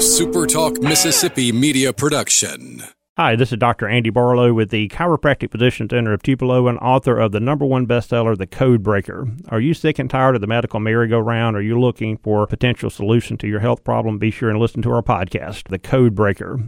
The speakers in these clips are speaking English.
SuperTalk Mississippi media production. Hi, this is Dr. Andy Barlow with the Chiropractic Physician Center of Tupelo and author of the number one bestseller, The Code Breaker. Are you sick and tired of the medical merry-go-round? Are you looking for a potential solution to your health problem? Be sure and listen to our podcast, The Code Breaker.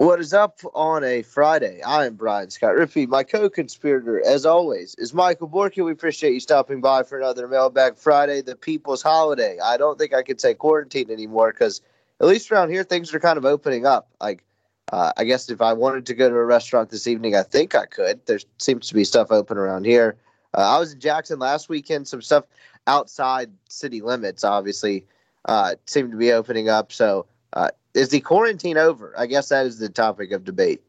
What is up on a Friday? I am Brian Scott Rippey. My co-conspirator, as always, is Michael Borky. We appreciate you stopping by for another Mailbag Friday, the people's holiday. I don't think I could say quarantine anymore because at least around here, things are kind of opening up. Like, uh, I guess if I wanted to go to a restaurant this evening, I think I could. There seems to be stuff open around here. Uh, I was in Jackson last weekend. Some stuff outside city limits, obviously, uh, seemed to be opening up. So uh, is the quarantine over? I guess that is the topic of debate.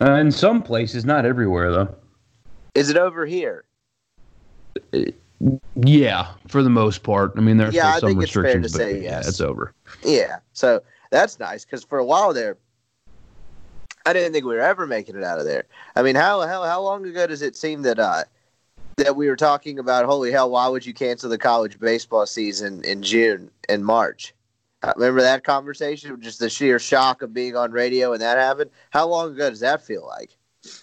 Uh, in some places, not everywhere though. Is it over here? Yeah, for the most part. I mean, there's Yeah, some think it's fair to restrictions, but say yeah, yes. it's over. Yeah. So that's nice because for a while there, I didn't think we were ever making it out of there. I mean, how how how long ago does it seem that uh that we were talking about? Holy hell! Why would you cancel the college baseball season in June and March? Uh, remember that conversation? Just the sheer shock of being on radio and that happened. How long ago does that feel like?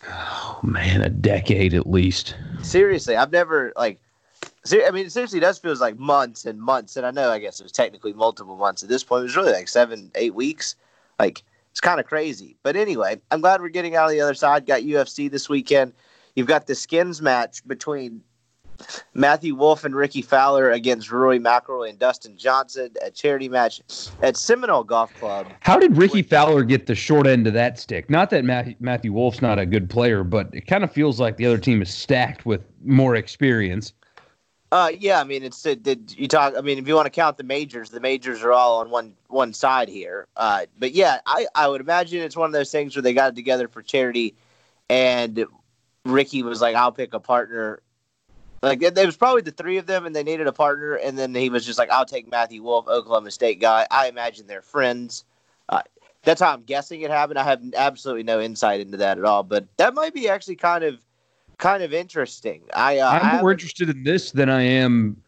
Oh man, a decade at least. Seriously, I've never like. ser- I mean, it seriously does feels like months and months, and I know I guess it was technically multiple months at this point. It was really like seven, eight weeks. Like it's kind of crazy. But anyway, I'm glad we're getting out of the other side. Got UFC this weekend. You've got the skins match between Matthew Wolff and Rickie Fowler against Rory McIlroy and Dustin Johnson. at charity match at Seminole Golf Club. How did Rickie Fowler get the short end of that stick? Not that Matthew, Matthew Wolff's not a good player, but it kind of feels like the other team is stacked with more experience. Uh, yeah, I mean, it's it, did you talk? I mean, if you want to count the majors, the majors are all on one one side here. Uh, but yeah, I I would imagine it's one of those things where they got it together for charity, and Ricky was like, "I'll pick a partner." Like it, it was probably the three of them, and they needed a partner, and then he was just like, "I'll take Matthew Wolff, Oklahoma State guy." I imagine they're friends. Uh, that's how I'm guessing it happened. I have absolutely no insight into that at all, but that might be actually kind of kind of interesting. I uh, I'm more interested in this than I am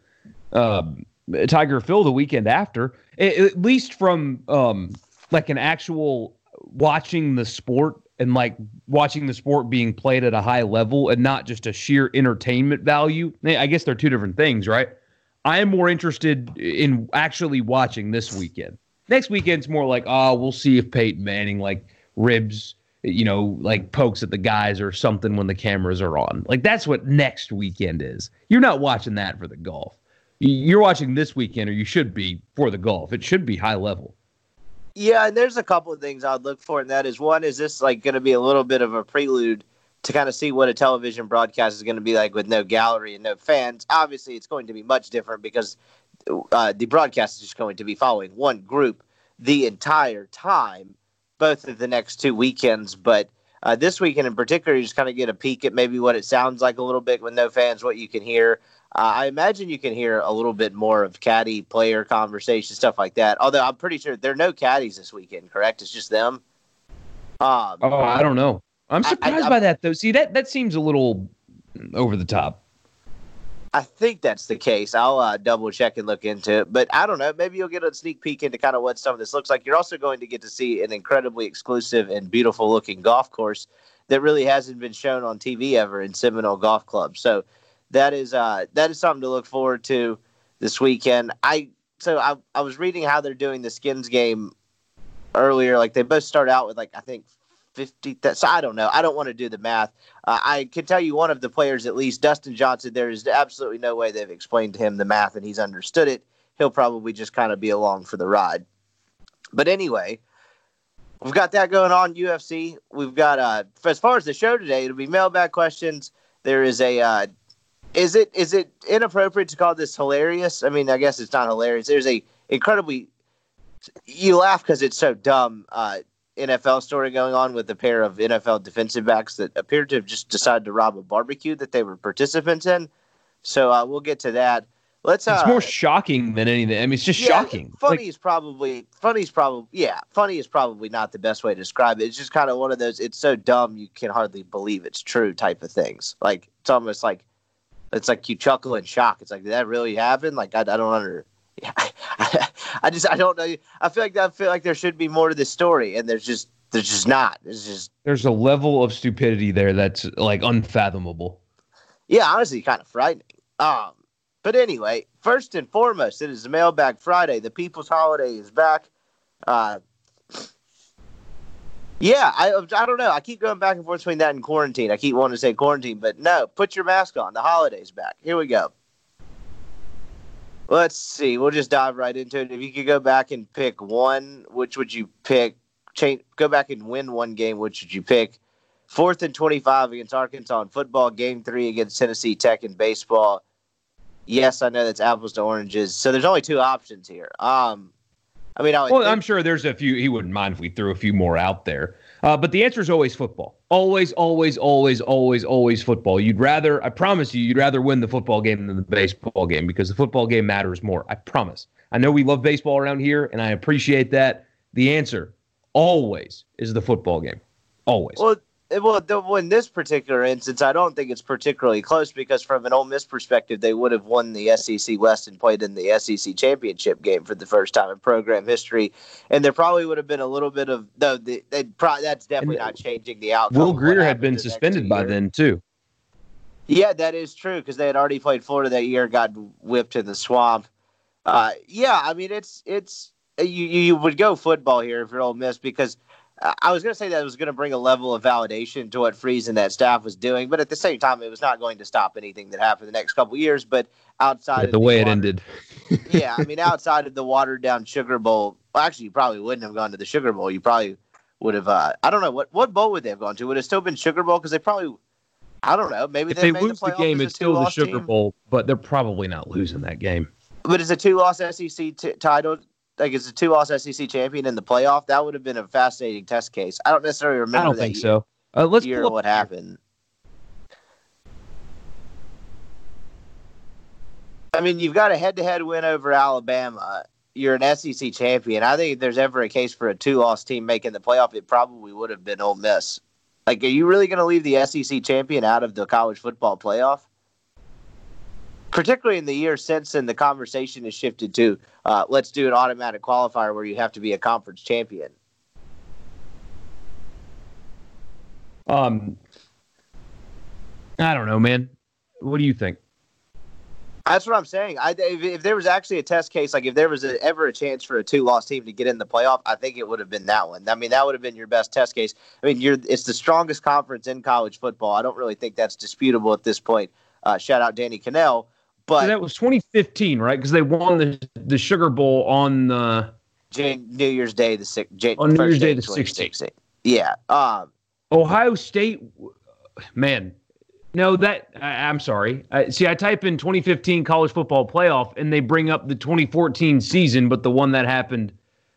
um, Tiger Phil the weekend after. At least from um, like an actual watching the sport and like watching the sport being played at a high level and not just a sheer entertainment value. I guess they're two different things, right? I am more interested in actually watching this weekend. Next weekend's more like, oh, we'll see if Peyton Manning like ribs, you know, like pokes at the guys or something when the cameras are on. Like that's what next weekend is. You're not watching that for the golf. You're watching this weekend, or you should be for the golf. It should be high level. Yeah, and there's a couple of things I'd look for, and that is one is this like going to be a little bit of a prelude to kind of see what a television broadcast is going to be like with no gallery and no fans. Obviously, it's going to be much different because uh, the broadcast is just going to be following one group the entire time, both of the next two weekends. But uh, this weekend in particular, you just kind of get a peek at maybe what it sounds like a little bit with no fans, what you can hear. Uh, I imagine you can hear a little bit more of caddy player conversation, stuff like that. Although I'm pretty sure there are no caddies this weekend, correct? It's just them. Um, Oh, I don't know. I'm I- surprised I- by that though. See that that seems a little over the top. I think that's the case. I'll uh, double check and look into it, but I don't know. Maybe you'll get a sneak peek into kind of what some of this looks like. You're also going to get to see an incredibly exclusive and beautiful looking golf course that really hasn't been shown on TV ever in Seminole Golf Club. So that is uh, that is something to look forward to this weekend. I so I I was reading how they're doing the skins game earlier. Like they both start out with like I think fifty. Th- so I don't know. I don't want to do the math. Uh, I can tell you one of the players, at least Dustin Johnson. There is absolutely no way they've explained to him the math and he's understood it. He'll probably just kind of be along for the ride. But anyway, we've got that going on. UFC. We've got uh, as far as the show today, it'll be mailbag questions. There is a. Uh, is it is it inappropriate to call this hilarious? I mean, I guess it's not hilarious. There's a incredibly you laugh because it's so dumb. Uh, NFL story going on with a pair of NFL defensive backs that appear to have just decided to rob a barbecue that they were participants in. So uh, we'll get to that. Let's. Uh, It's more shocking than anything. I mean, it's just yeah, shocking. Funny Like, is probably funny is probably yeah. Funny is probably not the best way to describe it. It's just kind of one of those. It's so dumb you can hardly believe it's true type of things. Like it's almost like it's like you chuckle in shock. It's like did that really happen? Like I, I don't under. I just I don't know. I feel like I feel like there should be more to this story, and there's just there's just not. There's just there's a level of stupidity there that's like unfathomable. Yeah, honestly, kind of frightening. Um, but anyway, first and foremost, it is Mailbag Friday. The People's Holiday is back. Uh, yeah, I I don't know. I keep going back and forth between that and quarantine. I keep wanting to say quarantine, but no. Put your mask on. The holiday's back. Here we go. Let's see. We'll just dive right into it. If you could go back and pick one, which would you pick? Change. Go back and win one game. Which would you pick? Fourth and twenty-five against Arkansas in football. Game three against Tennessee Tech in baseball. Yes, I know that's apples to oranges. So there's only two options here. Um, I mean, I well, think- I'm sure there's a few. He wouldn't mind if we threw a few more out there. Uh, but the answer is always football. Always, always, always, always, always football. You'd rather, I promise you, you'd rather win the football game than the baseball game because the football game matters more. I promise. I know we love baseball around here, and I appreciate that. The answer always is the football game. Always. Well, well, the, in this particular instance, I don't think it's particularly close because, from an Ole Miss perspective, they would have won the SEC West and played in the SEC championship game for the first time in program history, and there probably would have been a little bit of though. The, that's definitely not changing the outcome. Will Greer had been suspended by then too. Yeah, that is true because they had already played Florida that year, got whipped in the swamp. Uh, yeah, I mean it's it's you you would go football here if you're Ole Miss because I was going to say that it was going to bring a level of validation to what Freeze and that staff was doing, but at the same time, it was not going to stop anything that happened the next couple years. But outside yeah, of the, the way water, it ended, yeah, I mean, outside of the watered down Sugar Bowl, well, actually, you probably wouldn't have gone to the Sugar Bowl. You probably would have. Uh, I don't know what what bowl would they have gone to? Would it still been Sugar Bowl? Because they probably. I don't know. Maybe if they, they lose the, the game, it's still the Sugar team. Bowl, but they're probably not losing that game. But it's a two-loss SEC t- title like as a two loss SEC champion in the playoff, that would have been a fascinating test case. I don't necessarily remember. I don't think year, so. Uh, let's hear what here. happened. I mean, you've got a head to head win over Alabama. You're an SEC champion. I think if there's ever a case for a two loss team making the playoff, it probably would have been Ole Miss. Like, are you really going to leave the SEC champion out of the college football playoff? Particularly in the year since then, the conversation has shifted to uh, let's do an automatic qualifier where you have to be a conference champion. Um, I don't know, man. What do you think? That's what I'm saying. I, if, if, there was actually a test case, like if there was a, ever a chance for a two-loss team to get in the playoff, I think it would have been that one. I mean, that would have been your best test case. I mean, you're it's the strongest conference in college football. I don't really think that's disputable at this point. Uh, shout out Danny Kanell. But so that was 2015, right? Because they won the the Sugar Bowl on the Jan- New Year's Day, the six, Jan- on New Year's Day, the 16th. Yeah. Um, Ohio State, man. No, that I, am sorry. I, see, I type in 2015 college football playoff, and they bring up the 2014 season, but the one that happened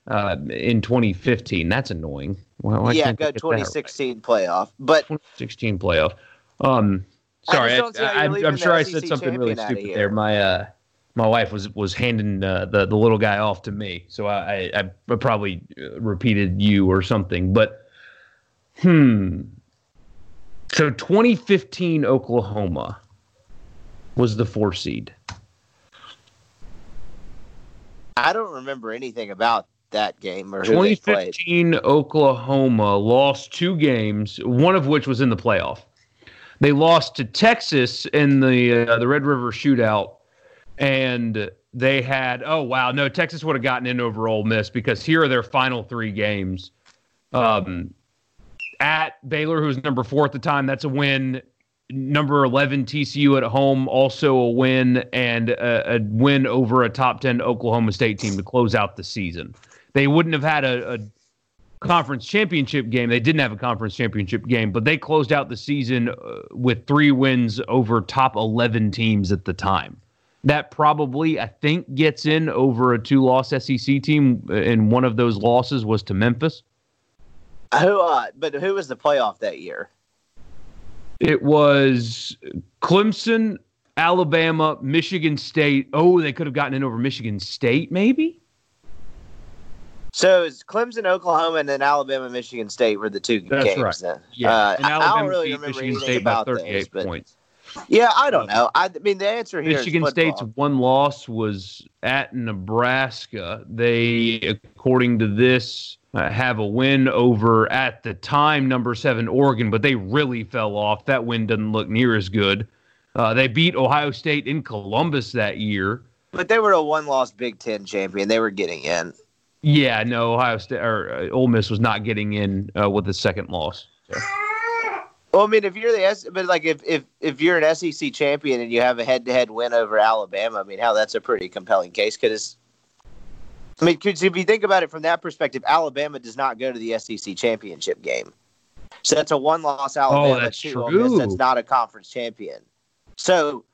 uh, in 2015. That's annoying. Well, yeah, go 2016 right. playoff, but 2016 playoff. Um, Sorry, I am sure I said something really stupid there. My uh, my wife was was handing uh, the the little guy off to me, so I I, I probably uh, repeated you or something. But hmm, so 2015 Oklahoma was the four seed. I don't remember anything about that game or 2015 Oklahoma lost two games, one of which was in the playoff. They lost to Texas in the uh, the Red River Shootout, and they had oh wow no Texas would have gotten in over Ole Miss because here are their final three games. Um, at Baylor, who's number four at the time, that's a win. Number eleven TCU at home, also a win, and a, a win over a top ten Oklahoma State team to close out the season. They wouldn't have had a, a conference championship game. They didn't have a conference championship game, but they closed out the season uh, with three wins over top 11 teams at the time. That probably, I think, gets in over a two loss SEC team, uh, and one of those losses was to Memphis. Who, uh, but who was the playoff that year? It was Clemson, Alabama, Michigan State. Oh, they could have gotten in over Michigan State, maybe? So it's Clemson, Oklahoma, and then Alabama, Michigan State were the two That's games. right. Then. Yeah, uh, and Alabama I don't really remember Michigan State about by 38 those, points. Yeah, I don't know. I, I mean, the answer here Michigan State's one loss was at Nebraska. They, according to this, uh, have a win over at the time number seven Oregon, but they really fell off. That win doesn't look near as good. Uh, they beat Ohio State in Columbus that year. But they were a one-loss Big Ten champion. They were getting in. Yeah, no, Ohio State or uh, Ole Miss was not getting in uh, with the second loss. So. Well, I mean, if you're the S, but like if if if you're an SEC champion and you have a head-to-head win over Alabama, I mean, how that's a pretty compelling case because. I mean, 'cause if you think about it from that perspective, Alabama does not go to the SEC championship game, so that's a one-loss Alabama. Oh, that's Miss true. That's not a conference champion. So,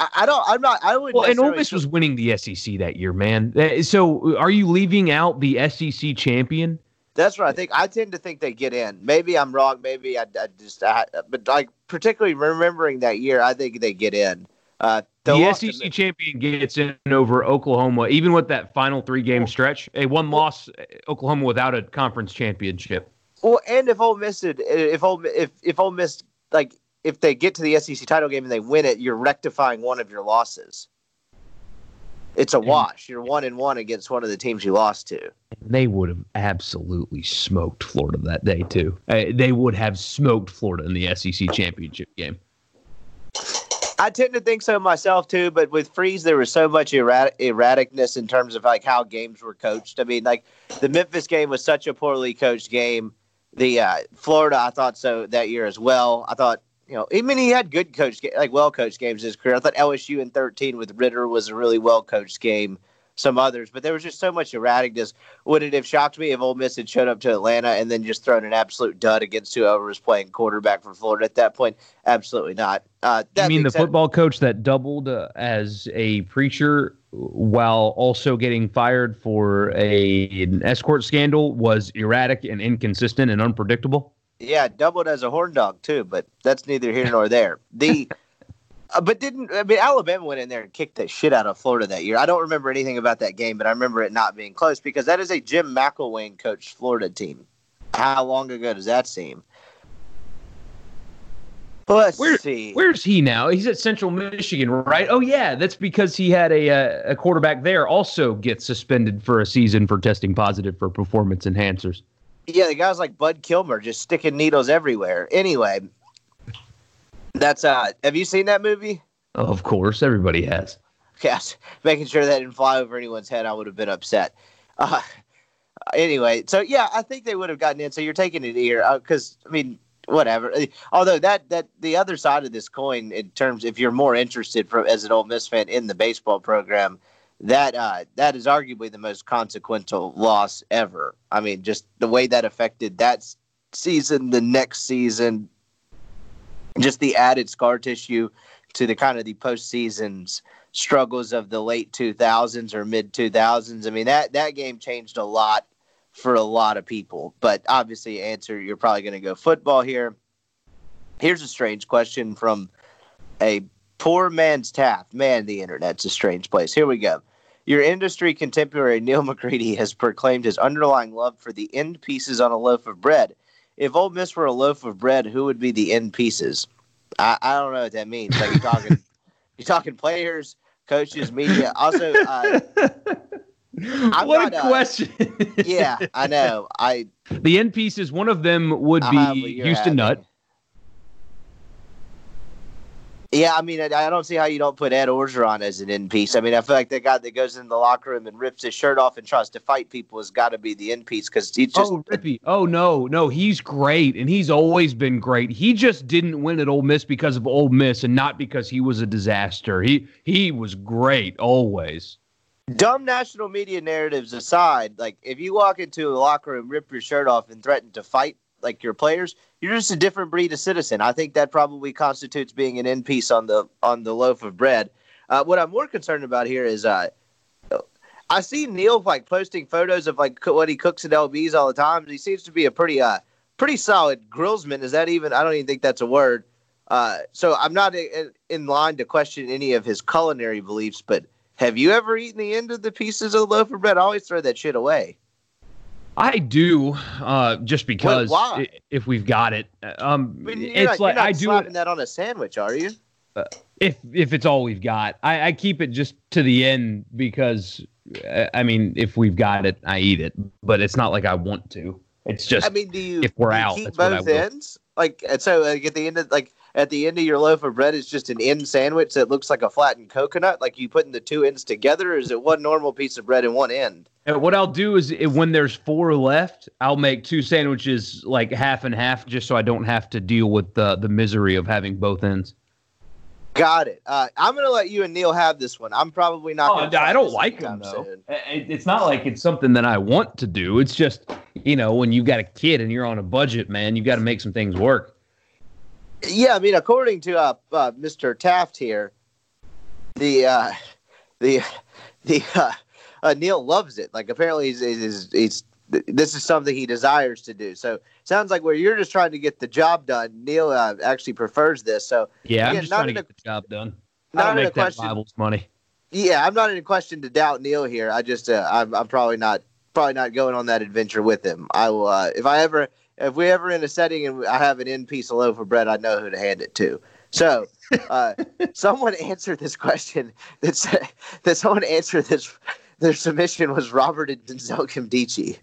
I, I don't. I'm not. I would. Well, and Ole Miss was winning the SEC that year, man. So, are you leaving out the SEC champion? That's what I think. I tend to think they get in. Maybe I'm wrong. Maybe I, I just. I, but like particularly remembering that year, I think they get in. Uh, The, SEC champion gets in over Oklahoma, even with that final three game stretch. A one loss Oklahoma without a conference championship. Well, and if Ole Miss did, if Ole if if Ole Miss like if they get to the SEC title game and they win it, you're rectifying one of your losses. It's a wash. You're one and one against one of the teams you lost to. They would have absolutely smoked Florida that day too. Uh, they would have smoked Florida in the SEC championship game. I tend to think so myself too, but with Freeze, there was so much erratic, erraticness in terms of like how games were coached. I mean, like the Memphis game was such a poorly coached game. The uh, Florida, I thought so that year as well. I thought, you know, I mean, he had good coach, like well coached games in his career. I thought LSU in 13 with Ritter was a really well coached game. Some others, but there was just so much erraticness. Would it have shocked me if Ole Miss had showed up to Atlanta and then just thrown an absolute dud against whoever was playing quarterback for Florida at that point? Absolutely not. Uh, You mean the football coach that doubled uh, as a preacher while also getting fired for a an escort scandal was erratic and inconsistent and unpredictable? Yeah, doubled as a horn dog too, but that's neither here nor there. The uh, but didn't I mean Alabama went in there and kicked the shit out of Florida that year. I don't remember anything about that game, but I remember it not being close because that is a Jim McElwain coached Florida team. How long ago does that seem? Let's Where- see. Where's he now? He's at Central Michigan, right? Oh yeah, that's because he had a uh, a quarterback there also get suspended for a season for testing positive for performance enhancers. Yeah, the guys like Bud Kilmer just sticking needles everywhere. Anyway, that's uh. Have you seen that movie? Of course, everybody has. Yes, making sure that didn't fly over anyone's head, I would have been upset. Uh, anyway, so yeah, I think they would have gotten in. So you're taking it here because I mean, whatever. Uh, Although that that the other side of this coin, in terms, if you're more interested from as an Ole Miss fan in the baseball program, that uh, that is arguably the most consequential loss ever. I mean, just the way that affected that season, the next season, just the added scar tissue to the kind of the postseasons struggles of the late 2000s or mid 2000s. I mean, that, that game changed a lot for a lot of people. But obviously, answer you're probably going to go football here. Here's a strange question from a poor man's Taft. Man, the internet's a strange place. Here we go. Your industry contemporary Neal McCready has proclaimed his underlying love for the end pieces on a loaf of bread. If Ole Miss were a loaf of bread, who would be the end pieces? I, I don't know what that means. Like you're talking, you're talking players, coaches, media. Also, uh, what not, a uh, question! yeah, I know. I the end pieces. One of them would be have what you're Houston. Nutt. Yeah, I mean, I, I don't see how you don't put Ed Orgeron as an end piece. I mean, I feel like the guy that goes in the locker room and rips his shirt off and tries to fight people has got to be the end piece because he's just. oh, Rippey. Oh no, no, he's great, and he's always been great. He just didn't win at Ole Miss because of Ole Miss, and not because he was a disaster. He he was great always. dumb national media narratives aside, like if you walk into a locker room, rip your shirt off, and threaten to fight like your players, you're just a different breed of citizen. I think that probably constitutes being an end piece on the on the loaf of bread. Uh, what I'm more concerned about here is uh, I see Neal like posting photos of like what he cooks at LB's all the time. He seems to be a pretty uh pretty solid grillsman. Is that even? I don't even think that's a word. Uh, so I'm not in, in line to question any of his culinary beliefs, but have you ever eaten the end of the pieces of loaf of bread? I always throw that shit away. I do, uh, just because i- if we've got it, um, I mean, you're it's not, like I do slapping it. that on a sandwich, are you? uh, if if it's all we've got. I, I keep it just to the end because uh, I mean, if we've got it, I eat it. But it's not like I want to. It's just. I mean, do you if we're do you out, keep that's what I both ends? Like so, like at the end of like at the end of your loaf of bread is just an end sandwich that looks like a flattened coconut. Like you putting the two ends together, or is it one normal piece of bread and one end? And what I'll do is when there's four left, I'll make two sandwiches like half and half, just so I don't have to deal with the the misery of having both ends. Got it. Uh, I'm gonna let you and Neal have this one. I'm probably not. Oh, gonna I don't like them though. soon. It's not like it's something that I want to do. It's just you know when you got a kid and you're on a budget, man, you got to make some things work. Yeah, I mean, according to uh, uh, Mr. Taft here, the uh, the the uh, uh, Neal loves it. Like apparently, he's, he's, he's this is something he desires to do. So sounds like where you're just trying to get the job done. Neal uh, actually prefers this. So Yeah, I'm Yeah, just not trying to in a- get the job done. Not a make that question. Bibles money. yeah, I'm not in a question to doubt Neal here. I just uh, I'm, I'm probably not probably not going on that adventure with him. I will uh, if I ever if we ever in a setting and I have an end piece of loaf of bread, I know who to hand it to. So, uh, someone answered this question. That said, that someone answered this. Their submission was Robert and Denzel Nkemdiche.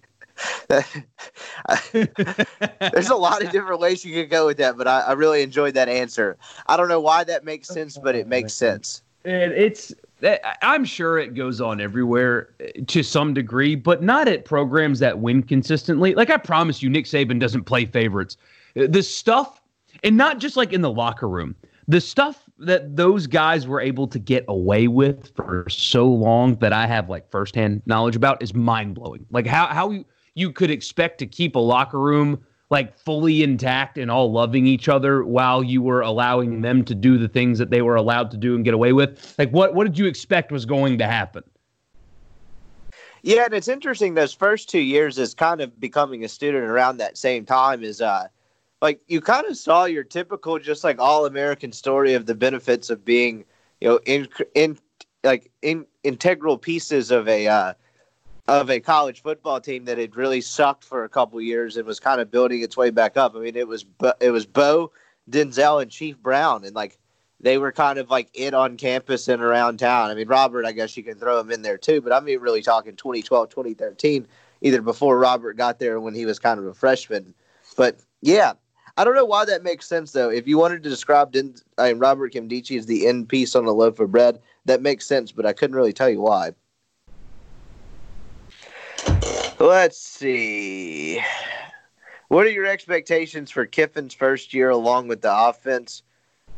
There's a lot of different ways you could go with that, but I, I really enjoyed that answer. I don't know why that makes sense, but it makes sense. And it's I- I'm sure it goes on everywhere uh, to some degree, but not at programs that win consistently. Like I promise you, Nick Saban doesn't play favorites. Uh, The stuff, and not just like in the locker room, the stuff that those guys were able to get away with for so long that I have like firsthand knowledge about is mind blowing. Like how how you, you could expect to keep a locker room like fully intact and all loving each other while you were allowing them to do the things that they were allowed to do and get away with. Like what what did you expect was going to happen? Yeah, and it's interesting. Those first two years is kind of becoming a student around that same time is uh, like you kind of saw your typical just like all American story of the benefits of being you know in in like in integral pieces of a uh, of a college football team that had really sucked for a couple years and was kind of building its way back up. I mean, it was it was Bo, Denzel, and Chief Brown, and like they were kind of like it on campus and around town. I mean, Robert, I guess you can throw him in there too, but I'm even really talking 2012, 2013, either before Robert got there when he was kind of a freshman. But yeah, I don't know why that makes sense though. If you wanted to describe Den- I mean, Robert Nkemdiche as the end piece on a loaf of bread, that makes sense, but I couldn't really tell you why. Let's see. What are your expectations for Kiffin's first year along with the offense,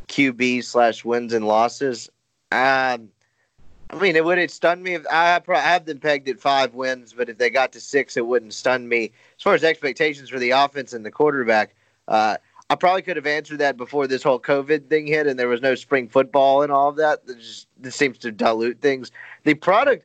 QB slash wins and losses? Um, I mean, it would it stun me if I, I have them pegged at five wins, but if they got to six, it wouldn't stun me. As far as expectations for the offense and the quarterback, uh, I probably could have answered that before this whole COVID thing hit and there was no spring football and all of that. This, just, this seems to dilute things. The product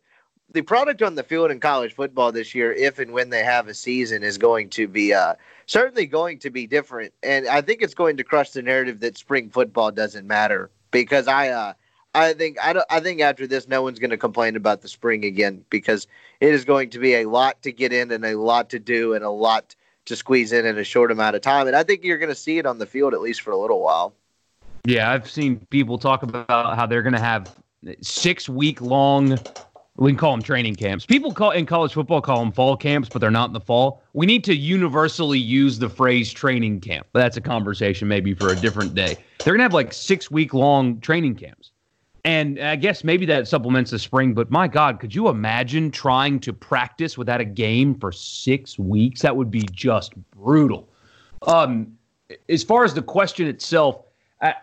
the product on the field in college football this year, if and when they have a season, is going to be uh, certainly going to be different. And I think it's going to crush the narrative that spring football doesn't matter because I uh, I think I, I think after this, no one's going to complain about the spring again because it is going to be a lot to get in and a lot to do and a lot to squeeze in in a short amount of time. And I think you're going to see it on the field at least for a little while. Yeah, I've seen people talk about how they're going to have six week long. We can call them training camps. People call in college football call them fall camps, but they're not in the fall. We need to universally use the phrase training camp. That's a conversation maybe for a different day. They're gonna have like six week long training camps, and I guess maybe that supplements the spring. But my God, could you imagine trying to practice without a game for six weeks? That would be just brutal. Um, as far as the question itself, I,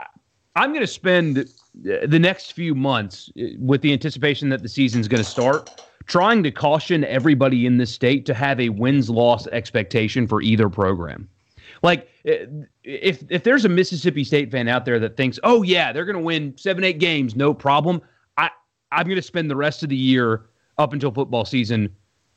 I'm to spend the next few months uh, with the anticipation that the season's going to start, trying to caution everybody in this state to have a wins loss expectation for either program. Like uh, if if there's a Mississippi State fan out there that thinks, "Oh yeah, they're going to win 7-8 games, no problem." I I'm going to spend the rest of the year up until football season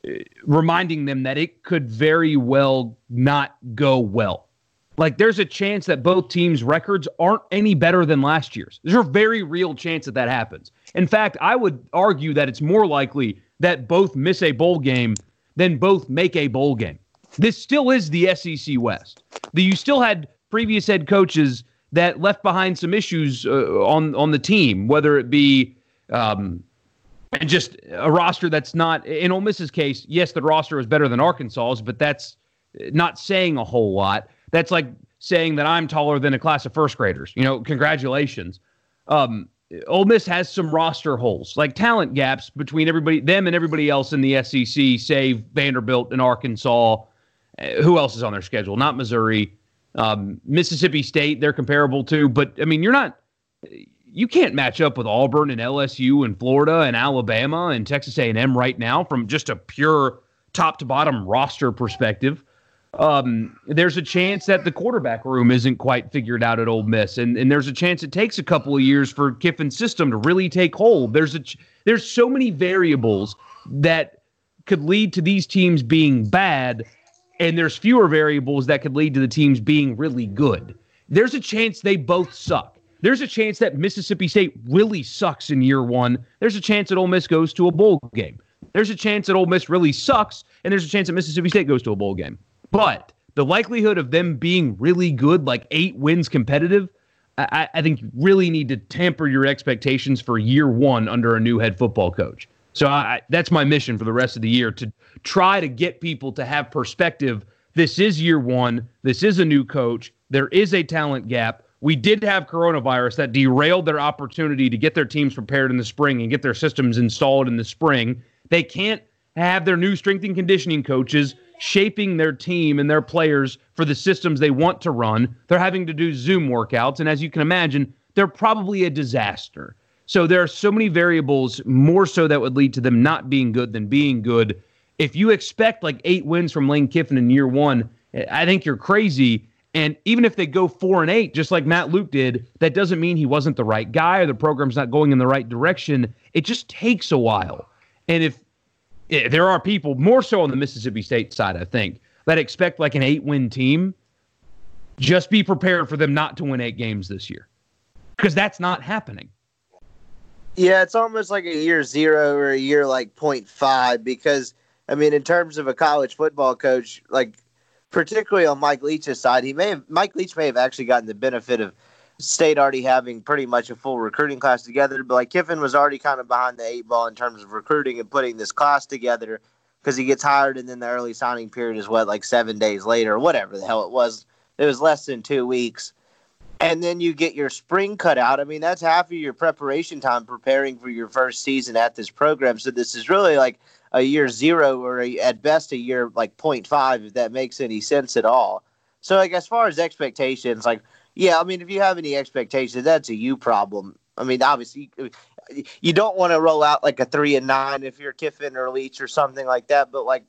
uh, reminding them that it could very well not go well. Like there's a chance that both teams' records aren't any better than last year's. There's a very real chance that that happens. In fact, I would argue that it's more likely that both miss a bowl game than both make a bowl game. This still is the SEC West. The, you still had previous head coaches that left behind some issues uh, on on the team, whether it be um, just a roster that's not in Ole Miss's case. Yes, the roster is better than Arkansas's, but that's not saying a whole lot. That's like saying that I'm taller than a class of first graders. You know, congratulations. Um, Ole Miss has some roster holes, like talent gaps between everybody, them and everybody else in the SEC, save Vanderbilt and Arkansas. Uh, who else is on their schedule? Not Missouri. Um, Mississippi State, they're comparable to, but I mean, you're not, you can't match up with Auburn and LSU and Florida and Alabama and Texas A&M right now from just a pure top to bottom roster perspective. Um, there's a chance that the quarterback room isn't quite figured out at Ole Miss, and, and there's a chance it takes a couple of years for Kiffin's system to really take hold. There's a there's so many variables that could lead to these teams being bad and there's fewer variables that could lead to the teams being really good. There's a chance they both suck. There's a chance that Mississippi State really sucks in year one. There's a chance that Ole Miss goes to a bowl game. There's a chance that Ole Miss really sucks, and there's a chance that Mississippi State goes to a bowl game. But the likelihood of them being really good, like eight wins competitive, I, I think you really need to tamper your expectations for year one under a new head football coach. So I, that's my mission for the rest of the year to try to get people to have perspective. This is year one. This is a new coach. There is a talent gap. We did have coronavirus that derailed their opportunity to get their teams prepared in the spring and get their systems installed in the spring. They can't have their new strength and conditioning coaches shaping their team and their players for the systems they want to run. They're having to do Zoom workouts. And as you can imagine, they're probably a disaster. So there are so many variables, more so that would lead to them not being good than being good. If you expect like eight wins from Lane Kiffin in year one, I think you're crazy. And even if they go four and eight, just like Matt Luke did, that doesn't mean he wasn't the right guy or the program's not going in the right direction. It just takes a while. And if, there are people more so on the Mississippi State side, I think, that expect like an eight win team, just be prepared for them not to win eight games this year because that's not happening. Yeah, it's almost like a year zero or a year like 0.5 because, I mean, in terms of a college football coach, like particularly on Mike Leach's side, he may have Mike Leach may have actually gotten the benefit of State already having pretty much a full recruiting class together. But like Kiffin was already kind of behind the eight ball in terms of recruiting and putting this class together because he gets hired and then the early signing period is what like seven days later or whatever the hell it was. It was less than two weeks and then you get your spring cut out. I mean, that's half of your preparation time preparing for your first season at this program. So this is really like a year zero or a, at best a year like 0.5, if that makes any sense at all. So like as far as expectations, like yeah, I mean, if you have any expectations, that's a you problem. I mean, obviously, you don't want to roll out like a three and nine if you're Kiffin or Leach or something like that. But like,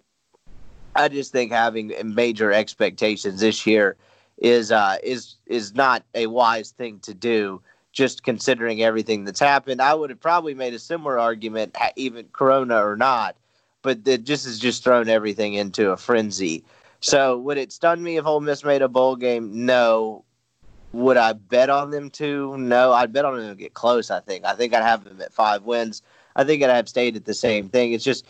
I just think having major expectations this year is uh, is is not a wise thing to do. Just considering everything that's happened, I would have probably made a similar argument, even Corona or not. But that just has just thrown everything into a frenzy. So would it stun me if Ole Miss made a bowl game? No. Would I bet on them to? No. I'd bet on them to get close. I think. I think I'd have them at five wins. I think I'd have stayed at the same thing. It's just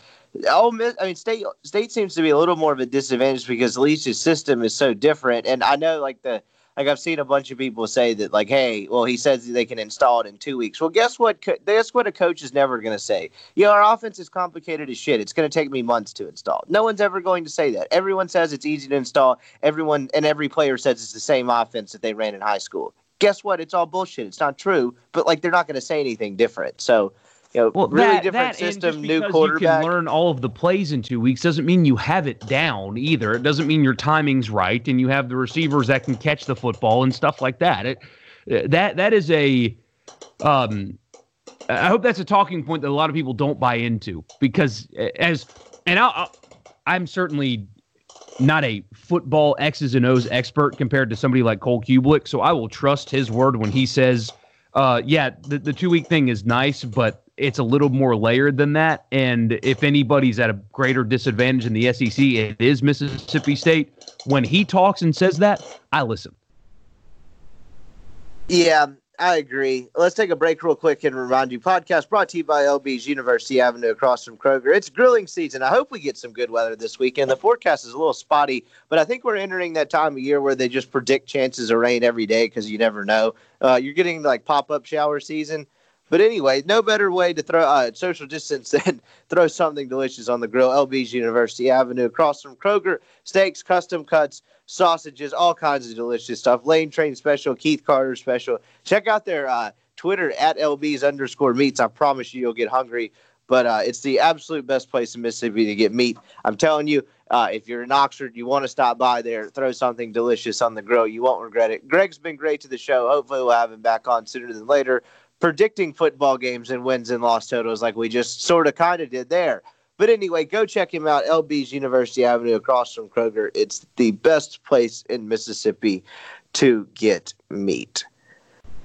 Ole Miss, I mean, state state seems to be a little more of a disadvantage because Leach's system is so different. And I know, like the like I've seen a bunch of people say that, like, hey, well, he says they can install it in two weeks. Well, guess what? Guess what? A coach is never going to say. Yeah, our offense is complicated as shit. It's going to take me months to install. No one's ever going to say that. Everyone says it's easy to install. Everyone and every player says it's the same offense that they ran in high school. Guess what? It's all bullshit. It's not true. But like, they're not going to say anything different. So you know, well, really that, different that, system, new quarterback. You can learn all of the plays in two weeks doesn't mean you have it down either. It doesn't mean your timing's right and you have the receivers that can catch the football and stuff like that. It that that is a um I hope that's a talking point that a lot of people don't buy into because as and i I'm certainly not a football X's and O's expert compared to somebody like Cole Cubelic, so I will trust his word when he says, uh, "Yeah, the, the two week thing is nice, but it's a little more layered than that. And if anybody's at a greater disadvantage in the SEC, it is Mississippi State. When he talks and says that, I listen. Yeah, I agree. Let's take a break real quick and remind you podcast brought to you by LB's University Avenue across from Kroger. It's grilling season. I hope we get some good weather this weekend. The forecast is a little spotty, but I think we're entering that time of year where they just predict chances of rain every day because you never know. Uh, you're getting like pop up shower season. But anyway, no better way to throw uh, social distance than throw something delicious on the grill. LB's University Avenue across from Kroger. Steaks, custom cuts, sausages, all kinds of delicious stuff. Lane Train special, Keith Carter special. Check out their uh, Twitter at LB's underscore meats. I promise you, you'll get hungry. But uh, it's the absolute best place in Mississippi to get meat. I'm telling you, uh, if you're in Oxford, you want to stop by there, throw something delicious on the grill. You won't regret it. Greg's been great to the show. Hopefully, we'll have him back on sooner than later, predicting football games and wins and loss totals like we just sort of kind of did there. But anyway, go check him out. LB's University Avenue across from Kroger. It's the best place in Mississippi to get meat.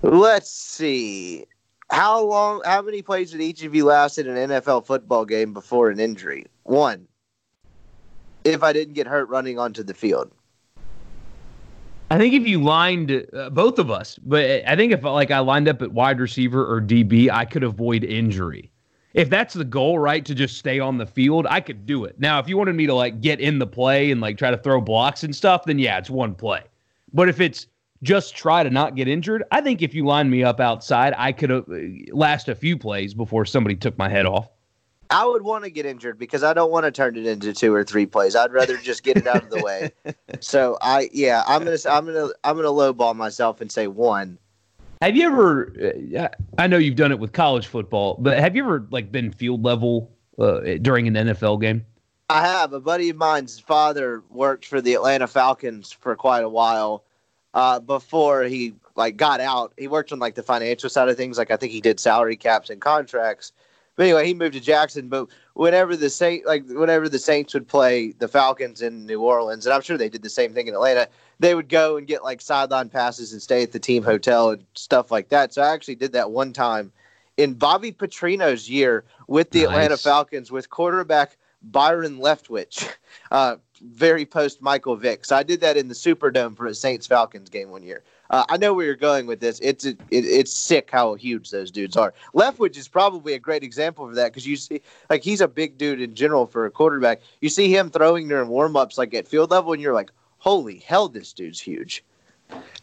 Let's see. How long, how many plays did each of you last in an NFL football game before an injury? One. If I didn't get hurt running onto the field. I think if you lined uh, both of us, but I think if like I lined up at wide receiver or DB, I could avoid injury. If that's the goal, right, to just stay on the field, I could do it. Now, if you wanted me to like get in the play and like try to throw blocks and stuff, then yeah, it's one play. But if it's just try to not get injured, I think if you line me up outside, I could uh, last a few plays before somebody took my head off. I would want to get injured because I don't want to turn it into two or three plays. I'd rather just get it out of the way. So I, yeah, I'm gonna, I'm gonna, I'm gonna lowball myself and say one. Have you ever? Uh, I know you've done it with college football, but have you ever like been field level uh, during an NFL game? I have. A buddy of mine's father worked for the Atlanta Falcons for quite a while uh, before he like got out. He worked on like the financial side of things. Like I think he did salary caps and contracts. But anyway, he moved to Jackson. But whenever the Saint, like whenever the Saints would play the Falcons in New Orleans, and I'm sure they did the same thing in Atlanta, they would go and get like sideline passes and stay at the team hotel and stuff like that. So I actually did that one time in Bobby Petrino's year with the nice. Atlanta Falcons with quarterback Byron Leftwich, uh, very post Michael Vick. So I did that in the Superdome for a Saints Falcons game one year. Uh, I know where you're going with this. It's it, it's sick how huge those dudes are. Leftwich is probably a great example for that because you see, like he's a big dude in general for a quarterback. You see him throwing during warmups like at field level, and you're like, holy hell, this dude's huge.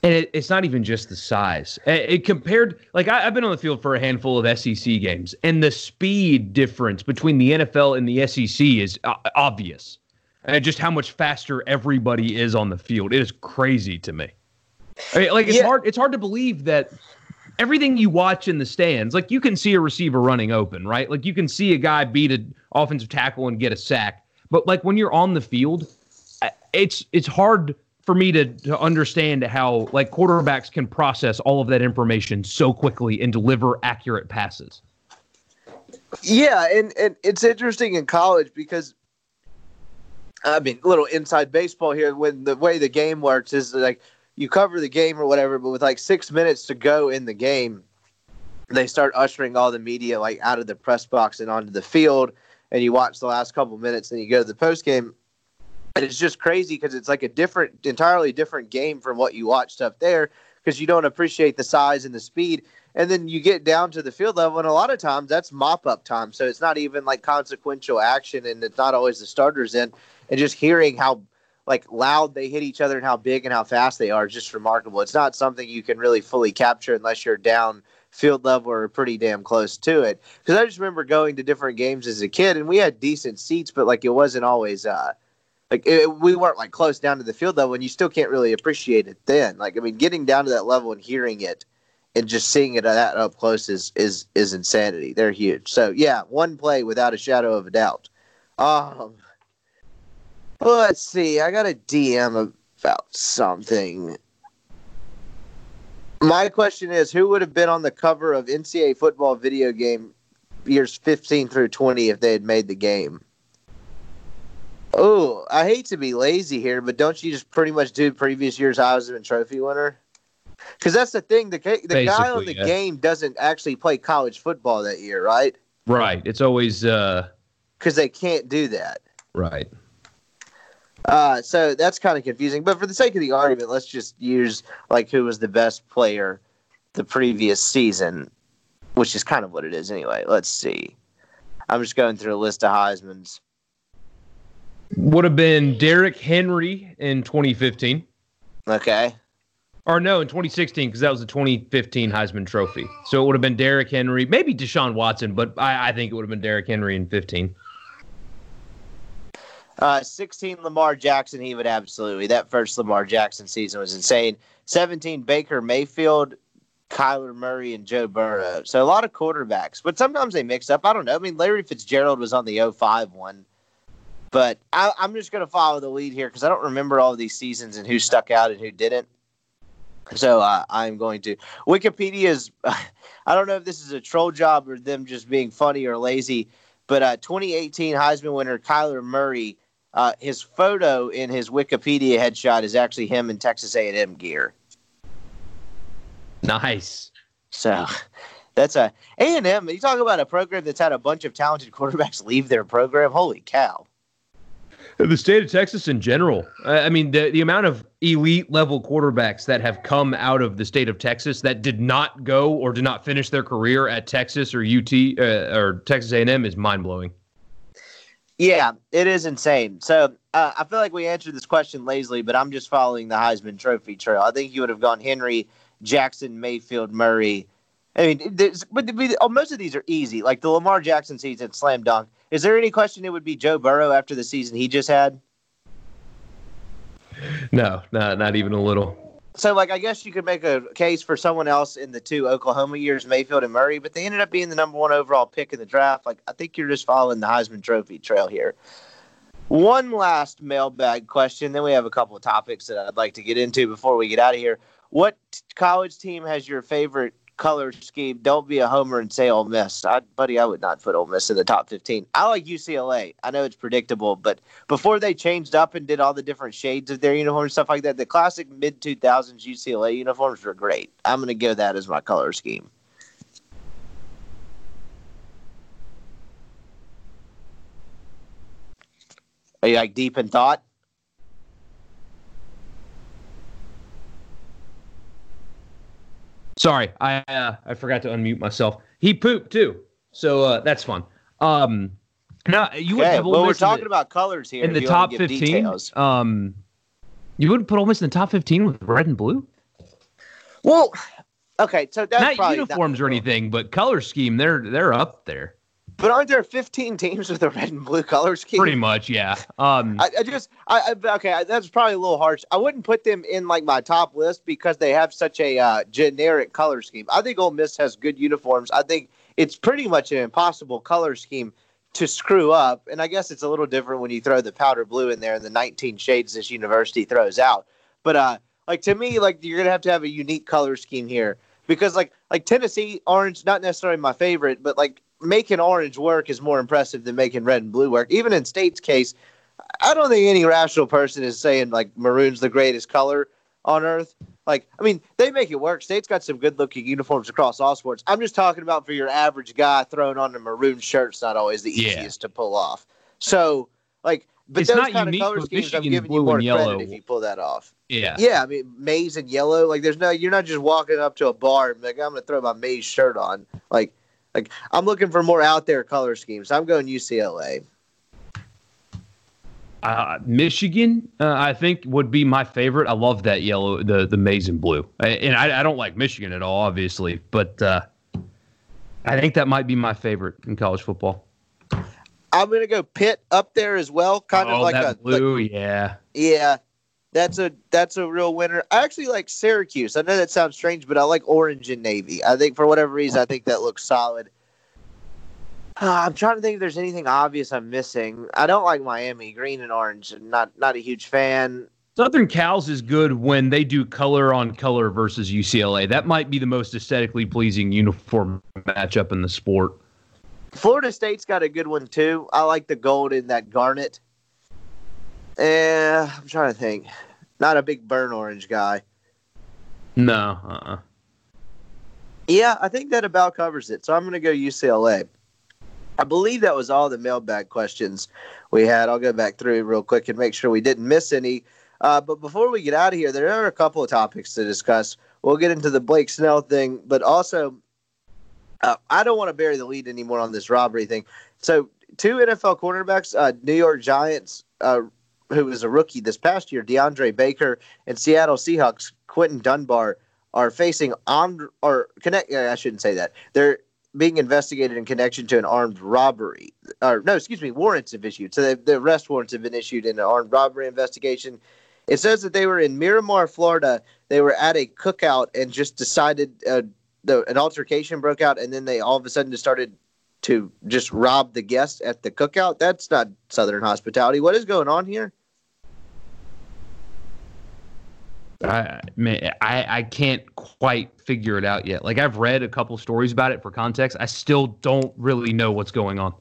And it, it's not even just the size. It, it compared, like I, have been on the field for a handful of SEC games, and the speed difference between the NFL and the SEC is uh, obvious. And just how much faster everybody is on the field. It is crazy to me. I mean, like it's yeah. hard it's hard to believe that everything you watch in the stands, like you can see a receiver running open, right? Like you can see a guy beat an offensive tackle and get a sack. But like when you're on the field, it's it's hard for me to, to understand how like quarterbacks can process all of that information so quickly and deliver accurate passes. Yeah, and, and it's interesting in college because I mean, a little inside baseball here. When the way the game works is like you cover the game or whatever, but with like six minutes to go in the game, they start ushering all the media like out of the press box and onto the field, and you watch the last couple minutes, and you go to the post game. And it's just crazy because it's like a different, entirely different game from what you watched up there because you don't appreciate the size and the speed. And then you get down to the field level, and a lot of times that's mop up time. So it's not even like consequential action, and it's not always the starters in. And just hearing how like loud they hit each other and how big and how fast they are is just remarkable. It's not something you can really fully capture unless you're down field level or pretty damn close to it. Because I just remember going to different games as a kid and we had decent seats, but like it wasn't always uh like it, we weren't like close down to the field level and you still can't really appreciate it then. Like I mean getting down to that level and hearing it and just seeing it that up close is is is insanity. They're huge. So yeah, one play without a shadow of a doubt. Um Let's see. I got a DM about something. My question is who would have been on the cover of NCAA football video game years 15 through 20 if they had made the game? Oh, I hate to be lazy here, but don't you just pretty much do previous year's Heisman Trophy winner? Because that's the thing. The, the guy on the yeah. game doesn't actually play college football that year, right? Right. It's always. Because uh... they can't do that. Right. Uh, so that's kind of confusing. But for the sake of the argument, let's just use like who was the best player the previous season, which is kind of what it is anyway. Let's see. I'm just going through a list of Heisman's. Would have been Derrick Henry in 2015. Okay. Or no, in 2016, because that was the 2015 Heisman Trophy. So it would have been Derrick Henry, maybe Deshaun Watson, but I, I think it would have been Derrick Henry in 15. Uh, 16 Lamar Jackson, he would absolutely. That first Lamar Jackson season was insane. 17 Baker Mayfield, Kyler Murray, and Joe Burrow. So a lot of quarterbacks, but sometimes they mix up. I don't know. I mean, Larry Fitzgerald was on the 05 one, but I, am just going to follow the lead here because I don't remember all these seasons and who stuck out and who didn't. So uh, I'm going to. Wikipedia is. I don't know if this is a troll job or them just being funny or lazy, but uh, 2018 Heisman winner Kyler Murray uh, his photo in his Wikipedia headshot is actually him in Texas A&M gear. Nice. So that's a A&M. You talk about a program that's had a bunch of talented quarterbacks leave their program. Holy cow! The state of Texas in general. I mean, the the amount of elite level quarterbacks that have come out of the state of Texas that did not go or did not finish their career at Texas or UT uh, or Texas A&M is mind blowing. Yeah, it is insane. So uh, I feel like we answered this question lazily, but I'm just following the Heisman Trophy trail. I think you would have gone Henry, Jackson, Mayfield, Murray. I mean, but oh, most of these are easy. Like the Lamar Jackson season, slam dunk. Is there any question it would be Joe Burrow after the season he just had? No, not not even a little. So, like, I guess you could make a case for someone else in the two Oklahoma years, Mayfield and Murray, but they ended up being the number one overall pick in the draft. Like, I think you're just following the Heisman Trophy trail here. One last mailbag question, then we have a couple of topics that I'd like to get into before we get out of here. What college team has your favorite color scheme. Don't be a homer and say Ole Miss. I, buddy, I would not put Ole Miss in the top 15. I like UCLA. I know it's predictable, but before they changed up and did all the different shades of their uniform and stuff like that, the classic mid 2000s UCLA uniforms were great. I'm going to go that as my color scheme. Are you like deep in thought? Sorry, I uh, I forgot to unmute myself. He pooped too, so uh, that's fun. Um, now you okay, would well, we're talking the, about colors here in the top fifteen. Um, you wouldn't put Ole Miss in the top fifteen with red and blue. Well, okay, so that's not uniforms not, or anything, but color scheme. They're they're up there. But aren't there 15 teams with a red and blue color scheme? Pretty much, yeah. Um, I, I just, I, I, okay, that's probably a little harsh. I wouldn't put them in like my top list because they have such a uh, generic color scheme. I think Ole Miss has good uniforms. I think it's pretty much an impossible color scheme to screw up. And I guess it's a little different when you throw the powder blue in there and the 19 shades this university throws out. But uh, like to me, like you're gonna have to have a unique color scheme here because like like Tennessee orange, not necessarily my favorite, but like making orange work is more impressive than making red and blue work. Even in State's case, I don't think any rational person is saying like maroon's the greatest color on earth. Like, I mean, they make it work. State's got some good looking uniforms across all sports. I'm just talking about for your average guy throwing on a maroon shirt's not always the easiest yeah. to pull off. So, like, but it's those not kind of color schemes, I'm giving you more credit if you pull that off. Yeah, yeah. I mean, maize and yellow. Like, there's no, you're not just walking up to a bar and like, I'm going to throw my maize shirt on. Like, like I'm looking for more out there color schemes. I'm going UCLA. Uh, Michigan, uh, I think, would be my favorite. I love that yellow, the the maize and blue, I, and I, I, don't like Michigan at all, obviously, but uh, I think that might be my favorite in college football. I'm gonna go Pitt up there as well, kind oh, of like a blue, like, yeah, yeah. That's a that's a real winner. I actually like Syracuse. I know that sounds strange, but I like orange and navy. I think for whatever reason, I think that looks solid. Uh, I'm trying to think if there's anything obvious I'm missing. I don't like Miami green and orange. Not not a huge fan. Southern Cal's is good when they do color on color versus UCLA. That might be the most aesthetically pleasing uniform matchup in the sport. Florida State's got a good one too. I like the gold in that garnet. Eh, I'm trying to think. Not a big burn orange guy. No. Uh-uh. Yeah, I think that about covers it. So I'm going to go UCLA. I believe that was all the mailbag questions we had. I'll go back through real quick and make sure we didn't miss any. Uh, but before we get out of here, there are a couple of topics to discuss. we'll get into the Blake Snell thing, but also uh, I don't want to bury the lead anymore on this robbery thing. So, two NFL quarterbacks, uh, New York Giants, uh, who was a rookie this past year, DeAndre Baker, and Seattle Seahawks, Quinton Dunbar, are facing armed or connect. I shouldn't say that. They're being investigated in connection to an armed robbery. Or no, excuse me, warrants have issued. So the arrest warrants have been issued in an armed robbery investigation. It says that they were in Miramar, Florida. They were at a cookout and just decided uh, the, an altercation broke out, and then they all of a sudden just started to just rob the guests at the cookout. That's not Southern hospitality. What is going on here? I, man, I I can't quite figure it out yet. Like I've read a couple stories about it for context. I still don't really know what's going on.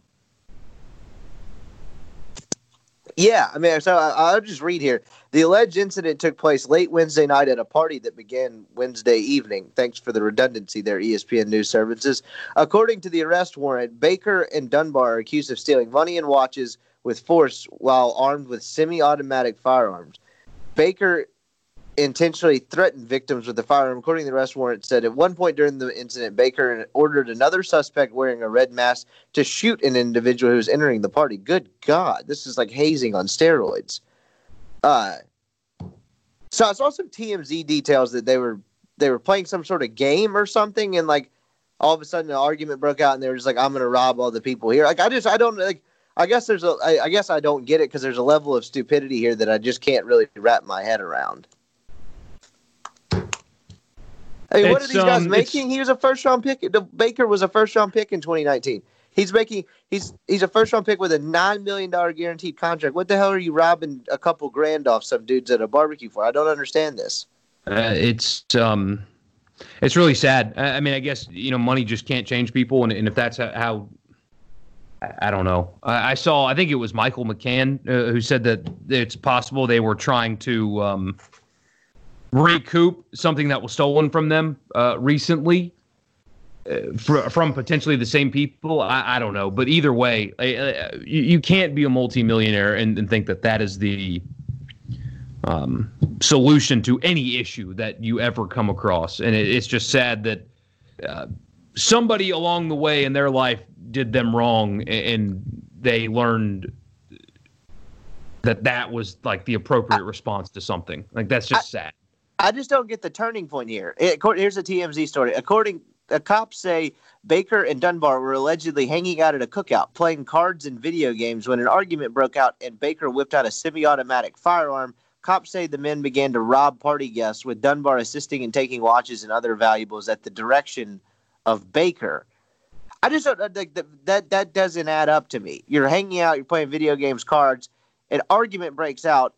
Yeah, I mean, so I, will just read here. The alleged incident took place late Wednesday night at a party that began Wednesday evening. Thanks for the redundancy there, ESPN News Services. According to the arrest warrant, Baker and Dunbar are accused of stealing money and watches with force while armed with semi automatic firearms. Baker intentionally threatened victims with a firearm. According to the arrest warrant, said at one point during the incident, Baker ordered another suspect wearing a red mask to shoot an individual who was entering the party. Good God, this is like hazing on steroids. Uh, so I saw some TMZ details that they were they were playing some sort of game or something, and like all of a sudden an argument broke out, and they were just like, "I'm going to rob all the people here." Like I just I don't like. I guess there's a. I, I guess I don't get it because there's a level of stupidity here that I just can't really wrap my head around. I mean, what are these guys um, making? He was a first round pick. The Baker was a first round pick in 2019. He's making he's he's a first round pick with a nine million dollar guaranteed contract. What the hell are you robbing a couple grand off some dudes at a barbecue for? I don't understand this. Uh, it's um, it's really sad. I, mean, I guess you know, money just can't change people, and, and if that's how, I don't know. I, I, saw, I think it was Michael McCann uh, who said that it's possible they were trying to um, recoup something that was stolen from them uh, recently uh, fr- from potentially the same people. I, I don't know, but either way, uh, you, you, can't be a multimillionaire and, and think that that is the um, solution to any issue that you ever come across. And it, it's just sad that uh, somebody along the way in their life did them wrong and they learned that that was like the appropriate response to something. Like that's just I, sad. I just don't get the turning point here. It, here's a TMZ story. According the cops say Baker and Dunbar were allegedly hanging out at a cookout, playing cards and video games when an argument broke out and Baker whipped out a semi-automatic firearm. Cops say the men began to rob party guests, with Dunbar assisting in taking watches and other valuables at the direction of Baker. I just don't uh, like that, that. That doesn't add up to me. You're hanging out, you're playing video games, cards. An argument breaks out,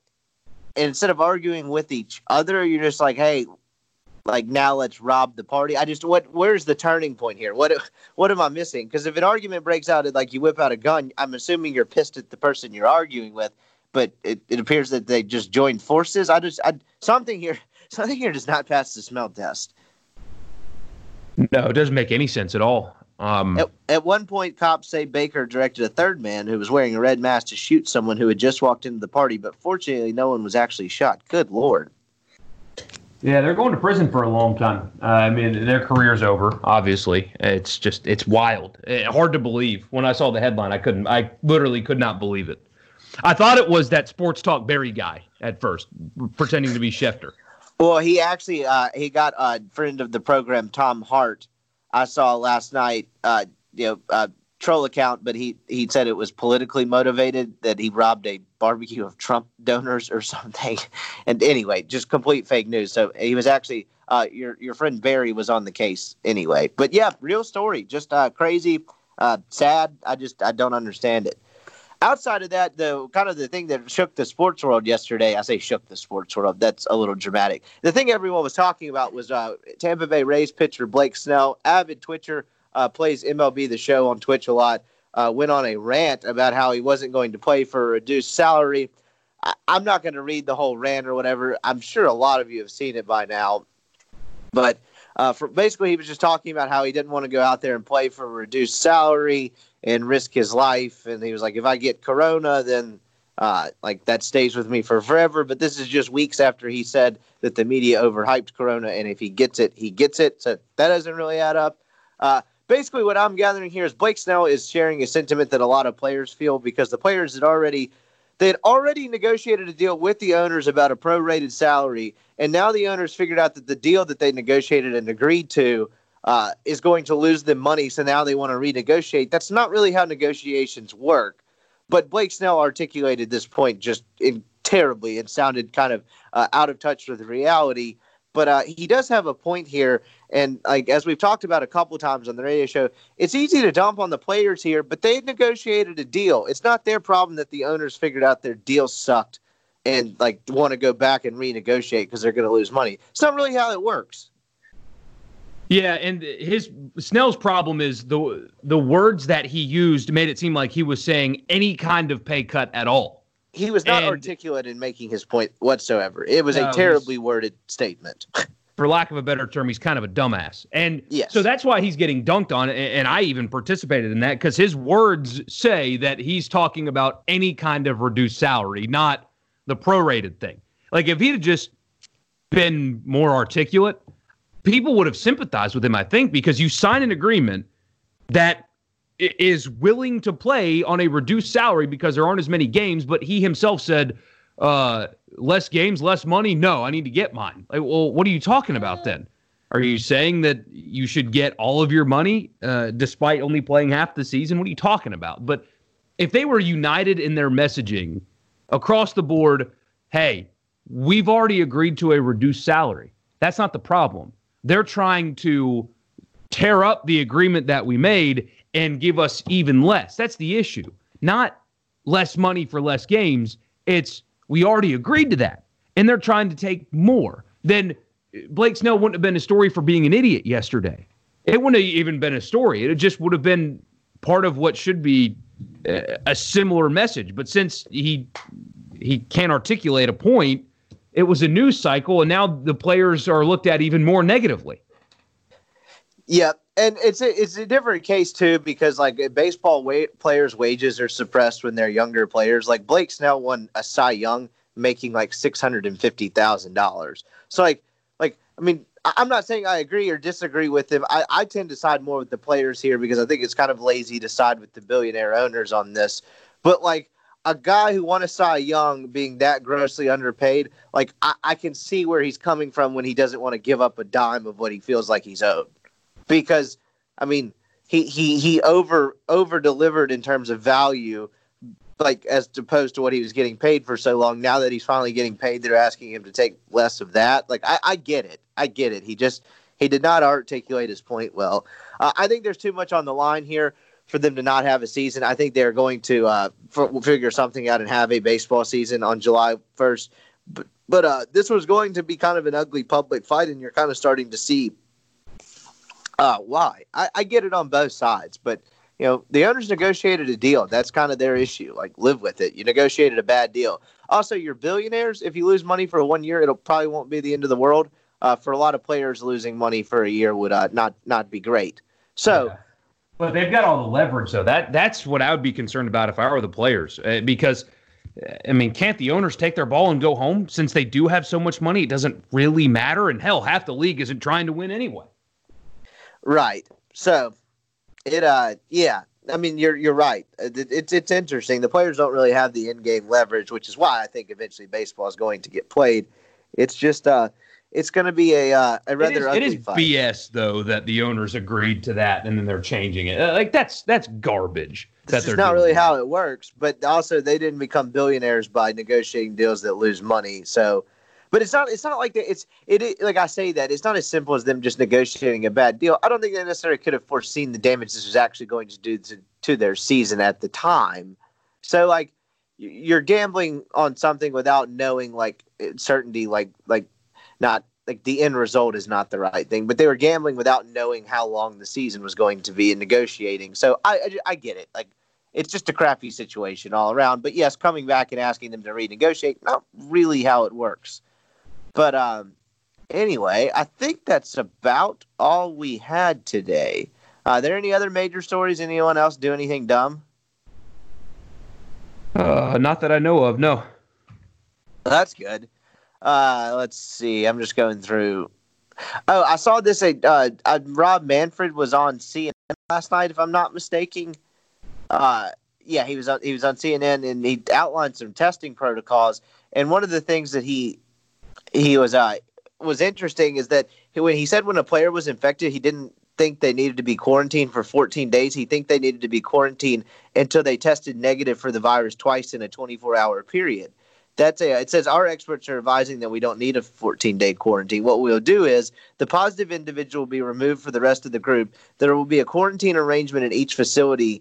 instead of arguing with each other, you're just like, hey, like now let's rob the party. I just what where's the turning point here? What what am I missing? Because if an argument breaks out and like you whip out a gun, I'm assuming you're pissed at the person you're arguing with, but it, it appears that they just joined forces. I just I, something here something here does not pass the smell test. No, it doesn't make any sense at all. Um, at, at, one point, cops say Baker directed a third man who was wearing a red mask to shoot someone who had just walked into the party, but fortunately, no one was actually shot. Good lord. Yeah, they're going to prison for a long time. Uh, I mean, their career's over. Obviously, it's just it's wild, it, eh, hard to believe. When I saw the headline, I couldn't. I literally could not believe it. I thought it was that sports talk Barry guy at first, pretending to be Schefter. Well, he actually uh, he got a friend of the program, Tom Hart I saw last night, uh, you know, uh, troll account, but he he said it was politically motivated that he robbed a barbecue of Trump donors or something. And anyway, just complete fake news. So he was actually uh, your your friend Barry was on the case anyway. But yeah, real story, just uh, crazy, uh, sad. I just I don't understand it outside of that, the kind of the thing that shook the sports world yesterday, I say shook the sports world. That's a little dramatic. The thing everyone was talking about was uh, Tampa Bay Rays pitcher Blake Snell, avid Twitcher, uh, plays MLB the Show on Twitch a lot. Uh, went on a rant about how he wasn't going to play for a reduced salary. I- I'm not going to read the whole rant or whatever. I'm sure a lot of you have seen it by now, but. Uh, for basically, he was just talking about how he didn't want to go out there and play for a reduced salary and risk his life. And he was like, if I get corona, then Uh, like that stays with me for forever. But this is just weeks after he said that the media overhyped Corona, and if he gets it, he gets it. So that doesn't really add up. Uh, basically, what I'm gathering here is Blake Snell is sharing a sentiment that a lot of players feel because the players had already they had already negotiated a deal with the owners about a prorated salary, and now the owners figured out that the deal that they negotiated and agreed to uh, is going to lose them money. So now they want to renegotiate. That's not really how negotiations work. But Blake Snell articulated this point just in, terribly and sounded kind of uh, out of touch with the reality. But uh, he does have a point here, and like as we've talked about a couple times on the radio show, it's easy to dump on the players here, but they negotiated a deal. It's not their problem that the owners figured out their deal sucked and like want to go back and renegotiate because they're going to lose money. It's not really how it works. Yeah, and his Snell's problem is the the words that he used made it seem like he was saying any kind of pay cut at all. He was not and, articulate in making his point whatsoever. It was a terribly worded statement. for lack of a better term, he's kind of a dumbass. And yes. so that's why he's getting dunked on. And I even participated in that because his words say that he's talking about any kind of reduced salary, not the prorated thing. Like if he'd just been more articulate, people would have sympathized with him, I think, because you sign an agreement that is willing to play on a reduced salary because there aren't as many games. But he himself said, uh, less games, less money. No, I need to get mine. Like, well, what are you talking about then? Are you saying that you should get all of your money uh, despite only playing half the season? What are you talking about? But if they were united in their messaging across the board, hey, we've already agreed to a reduced salary. That's not the problem. They're trying to tear up the agreement that we made and give us even less. That's the issue. Not less money for less games. It's we already agreed to that. And they're trying to take more. Then Blake Snell wouldn't have been a story for being an idiot yesterday. It wouldn't have even been a story. It just would have been part of what should be a similar message. But since he he can't articulate a point, it was a news cycle, and now the players are looked at even more negatively. Yeah, and it's a, it's a different case too because like baseball wa- players' wages are suppressed when they're younger players. Like Blake Snell won a Cy Young making like six hundred and fifty thousand dollars. So like like I mean I'm not saying I agree or disagree with him. I, I tend to side more with the players here because I think it's kind of lazy to side with the billionaire owners on this. But like a guy who won a Cy Young being that grossly underpaid, like I, I can see where he's coming from when he doesn't want to give up a dime of what he feels like he's owed. Because I mean, he he he over over delivered in terms of value, like as opposed to what he was getting paid for so long. Now that he's finally getting paid, they're asking him to take less of that. Like I, I get it, I get it. He just he did not articulate his point well. Uh, I think there's too much on the line here for them to not have a season. I think they're going to uh, f- figure something out and have a baseball season on July 1st. But, but uh, this was going to be kind of an ugly public fight, and you're kind of starting to see uh, why. I, I get it on both sides, but you know the owners negotiated a deal. That's kind of their issue. Like live with it. You negotiated a bad deal. Also, you're billionaires. If you lose money for one year, it'll probably won't be the end of the world. Uh, for a lot of players, losing money for a year would uh, not not be great. So. Yeah but they've got all the leverage, though. That that's what I would be concerned about if I were the players, uh, because I mean, can't the owners take their ball and go home since they do have so much money? It doesn't really matter, and hell, half the league isn't trying to win anyway. Right. So, it uh, yeah. I mean, you're you're right. It, it's it's interesting. The players don't really have the in game leverage, which is why I think eventually baseball is going to get played. It's just uh, it's going to be a uh, a rather it is, ugly it is fight. BS though that the owners agreed to that and then they're changing it. Uh, like that's that's garbage. This is not really that. how it works. But also, they didn't become billionaires by negotiating deals that lose money. So, but it's not it's not like that. It's it, it like I say that it's not as simple as them just negotiating a bad deal. I don't think they necessarily could have foreseen the damage this was actually going to do to, to their season at the time. So like you're gambling on something without knowing like certainty like like not like the end result is not the right thing, but they were gambling without knowing how long the season was going to be and negotiating. So I, I, I get it. Like it's just a crappy situation all around. But yes, coming back and asking them to renegotiate, not really how it works. But um, anyway, I think that's about all we had today. Uh, are there any other major stories? Anyone else do anything dumb? Uh, not that I know of. No. That's good. Uh, let's see. I'm just going through. Oh, I saw this. Uh, uh, Rob Manfred was on CNN last night, if I'm not mistaken. Uh, yeah, he was on. He was on CNN, and he outlined some testing protocols. And one of the things that he he was uh was interesting is that he, when he said when a player was infected, he didn't think they needed to be quarantined for 14 days. He think they needed to be quarantined until they tested negative for the virus twice in a 24 hour period that's a it says our experts are advising that we don't need a 14 day quarantine. What we'll do is the positive individual will be removed for the rest of the group. There will be a quarantine arrangement in each facility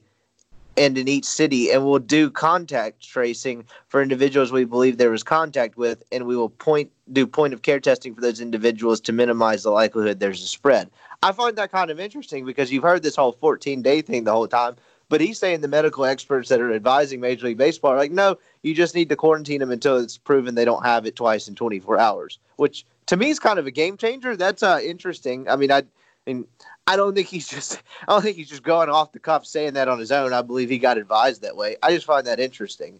and in each city and we'll do contact tracing for individuals we believe there was contact with and we will point do point of care testing for those individuals to minimize the likelihood there's a spread. I find that kind of interesting because you've heard this whole 14 day thing the whole time but he's saying the medical experts that are advising Major League Baseball are like, no, you just need to quarantine them until it's proven they don't have it twice in 24 hours, which to me is kind of a game changer. That's uh, interesting. I mean, I, mean, I don't think he's just, I don't think he's just going off the cuff saying that on his own. I believe he got advised that way. I just find that interesting.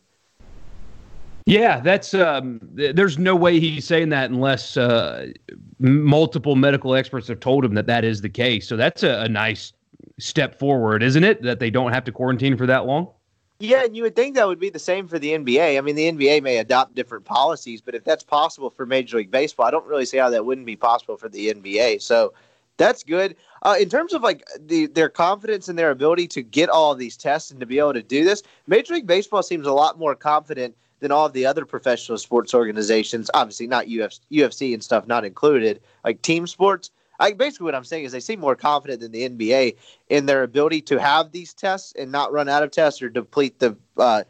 Yeah, that's um, there's no way he's saying that unless uh, multiple medical experts have told him that that is the case. So that's a, a nice step forward, isn't it? That they don't have to quarantine for that long. Yeah, and you would think that would be the same for the NBA. I mean, the NBA may adopt different policies, but if that's possible for Major League Baseball, I don't really see how that wouldn't be possible for the NBA. So that's good. Uh, in terms of like the, their confidence and their ability to get all of these tests and to be able to do this, Major League Baseball seems a lot more confident than all of the other professional sports organizations. Obviously, not UFC, UFC and stuff not included, like team sports. I, basically what I'm saying is they seem more confident than the NBA in their ability to have these tests and not run out of tests or deplete the uh,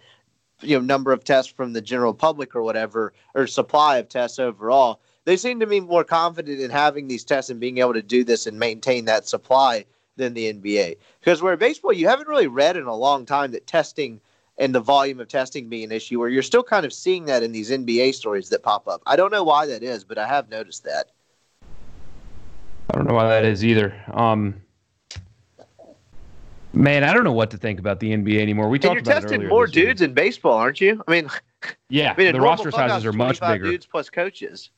you know number of tests from the general public or whatever or supply of tests overall. They seem to be more confident in having these tests and being able to do this and maintain that supply than the NBA. Because where baseball, you haven't really read in a long time that testing and the volume of testing being an issue, where you're still kind of seeing that in these NBA stories that pop up. I don't know why that is, but I have noticed that. I don't know why that is either. Um, man, I don't know what to think about the NBA anymore. We talked and you're about testing more dudes week. in baseball, aren't you? I mean, yeah, I mean, the roster sizes are much bigger. Dudes plus coaches.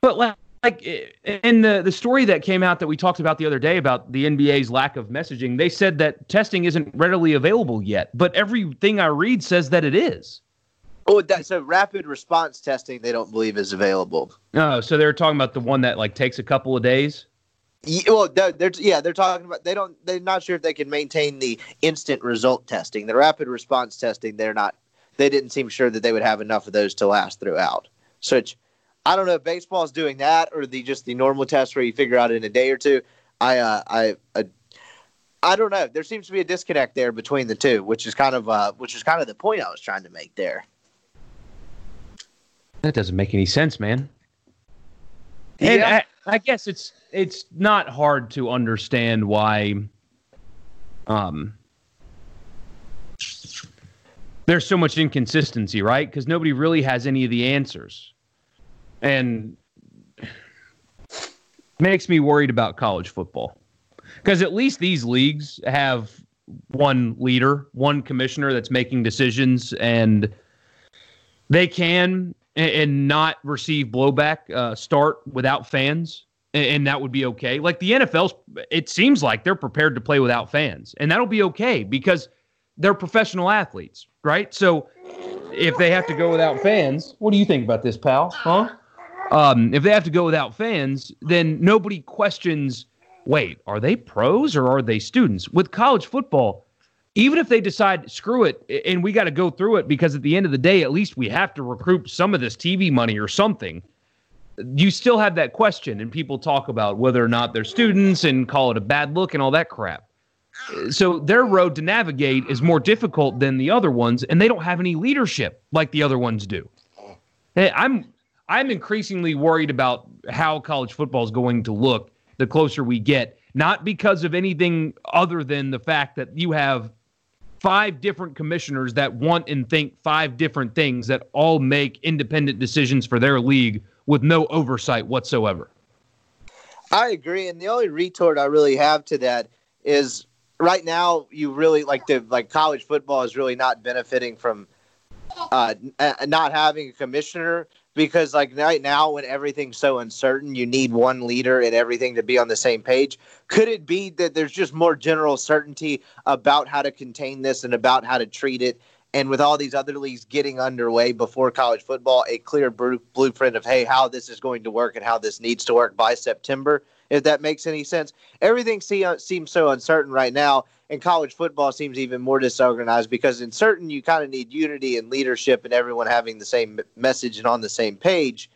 But like, like in the the story that came out that we talked about the other day about the NBA's lack of messaging, they said that testing isn't readily available yet. But everything I read says that it is. Oh, that's so rapid response testing they don't believe is available. Oh, so they're talking about the one that like takes a couple of days. Yeah, well, they're, they're, yeah, they're talking about they don't they're not sure if they can maintain the instant result testing. The rapid response testing, they're not. They didn't seem sure that they would have enough of those to last throughout. So I don't know if baseball is doing that or the just the normal test where you figure out in a day or two. I uh, I. Uh, I don't know. There seems to be a disconnect there between the two, which is kind of uh, which is kind of the point I was trying to make there. That doesn't make any sense, man. And yeah. I, I, guess it's it's not hard to understand why um there's so much inconsistency, right? Because nobody really has any of the answers. And makes me worried about college football. Because at least these leagues have one leader, one commissioner that's making decisions, and they can and, not receive blowback, uh, start without fans, and, and that would be okay. Like the NFL's, it seems like they're prepared to play without fans, and that'll be okay because they're professional athletes, right? So if they have to go without fans, what do you think about this, pal? Huh? Um, if they have to go without fans, then nobody questions. Wait, are they pros or are they students? With college football, even if they decide screw it and we got to go through it because at the end of the day at least we have to recruit some of this TV money or something you still have that question and people talk about whether or not they're students and call it a bad look and all that crap. So their road to navigate is more difficult than the other ones and they don't have any leadership like the other ones do. I'm i'm increasingly worried about how college football is going to look the closer we get not because of anything other than the fact that you have five different commissioners that want and think five different things that all make independent decisions for their league with no oversight whatsoever. I agree, and the only retort I really have to that is right now you really like the like college football is really not benefiting from uh, not having a commissioner because like right now when everything's so uncertain you need one leader and everything to be on the same page. Could it be that there's just more general certainty about how to contain this and about how to treat it? And with all these other leagues getting underway before college football a clear blueprint of hey how this is going to work and how this needs to work by september if that makes any sense. Everything uh, seems so uncertain right now and college football seems even more disorganized because in certain you kind of need unity and leadership and everyone having the same message and on the same page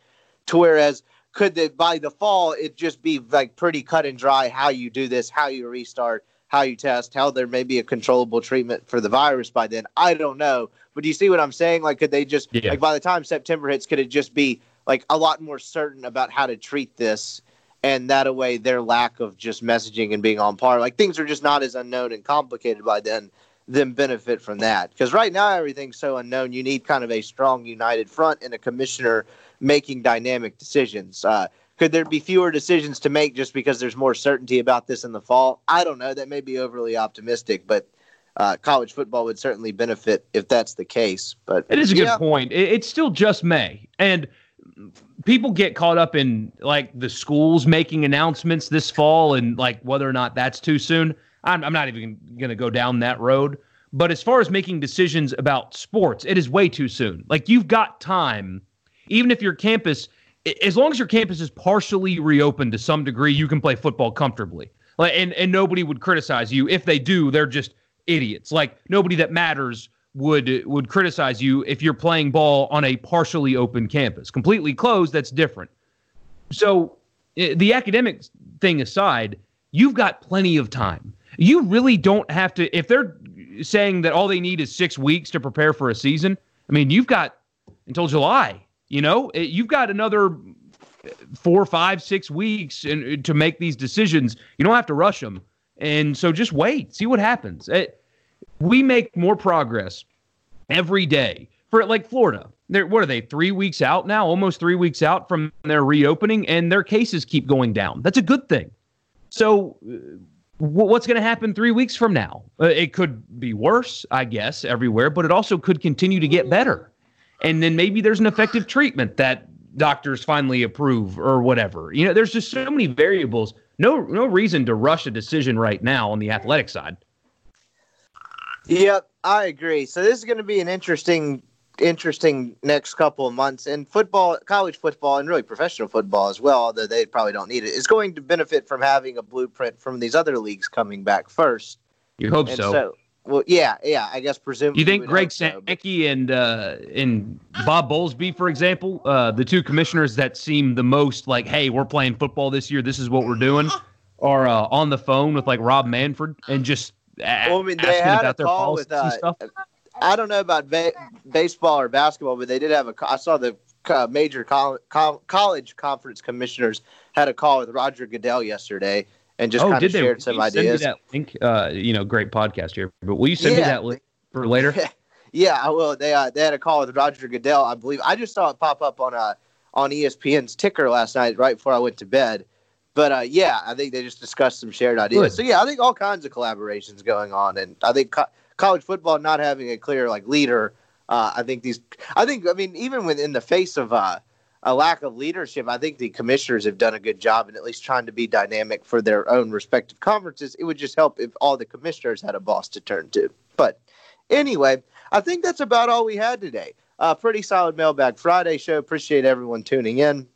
to whereas could that by the fall it just be like pretty cut and dry how you do this how you restart how you test how there may be a controllable treatment for the virus by then? I don't know. But do you see what i'm saying? Like could they just yeah. like by the time september hits could it just be like a lot more certain about how to treat this and that way their lack of just messaging and being on par like things are just not as unknown and complicated by then them benefit from that. Because right now everything's so unknown you need kind of a strong united front and a commissioner making dynamic decisions. Uh, could there be fewer decisions to make just because there's more certainty about this in the fall? I don't know. That may be overly optimistic but uh, college football would certainly benefit if that's the case but it is a good yeah. point. It's still just may and people get caught up in like the schools making announcements this fall and like whether or not that's too soon. I'm, I'm not even going to go down that road. But as far as making decisions about sports, it is way too soon. Like you've got time, even if your campus, as long as your campus is partially reopened to some degree, you can play football comfortably. Like, and and nobody would criticize you if they do. They're just idiots. Like nobody that matters would would criticize you if you're playing ball on a partially open campus. Completely closed, that's different. So eh, the academic thing aside, you've got plenty of time. You really don't have to if they're saying that all they need is 6 weeks to prepare for a season. I mean, you've got until July, you know? Eh, you've got another four, five, six weeks and eh, to make these decisions. You don't have to rush them. And so just wait, see what happens. It, we make more progress every day for like Florida. They're, what are they, three weeks out now? Almost three weeks out from their reopening, and their cases keep going down. That's a good thing. So, uh, what's going to happen three weeks from now? Uh, it could be worse, I guess, everywhere, but it also could continue to get better. And then maybe there's an effective treatment that doctors finally approve or whatever. You know, there's just so many variables. No, no reason to rush a decision right now on the athletic side. Yep, I agree. So this is going to be an interesting, interesting next couple of months. And football, college football, and really professional football as well, although they probably don't need it, is going to benefit from having a blueprint from these other leagues coming back first. You hope so. so. Well, yeah, yeah. I guess presumably. You think Greg Sankey so, and uh, and Bob Bowlesby, for example, uh, the two commissioners that seem the most like, "Hey, we're playing football this year. This is what we're doing," are uh, on the phone with like Rob Manfred and just well, I mean, they had a call with. Uh, I don't know about ba- baseball or basketball, but they did have a. I saw the uh, major co- co- college conference commissioners had a call with Roger Goodell yesterday and just oh, kind of shared they? some ideas. Send me that link. Uh, you know, great podcast here, but will you send yeah. me that link for later? yeah, I will. They uh, they had a call with Roger Goodell, I believe. I just saw it pop up on uh on ESPN's ticker last night, right before I went to bed. But uh, yeah, I think they just discussed some shared ideas. Good. So yeah, I think all kinds of collaborations going on, and I think co- college football not having a clear like leader. Uh, I think these. I think. I mean, even within the face of uh, a lack of leadership, I think the commissioners have done a good job in at least trying to be dynamic for their own respective conferences. It would just help if all the commissioners had a boss to turn to. But anyway, I think that's about all we had today. Uh, pretty solid mailbag Friday show. Appreciate everyone tuning in.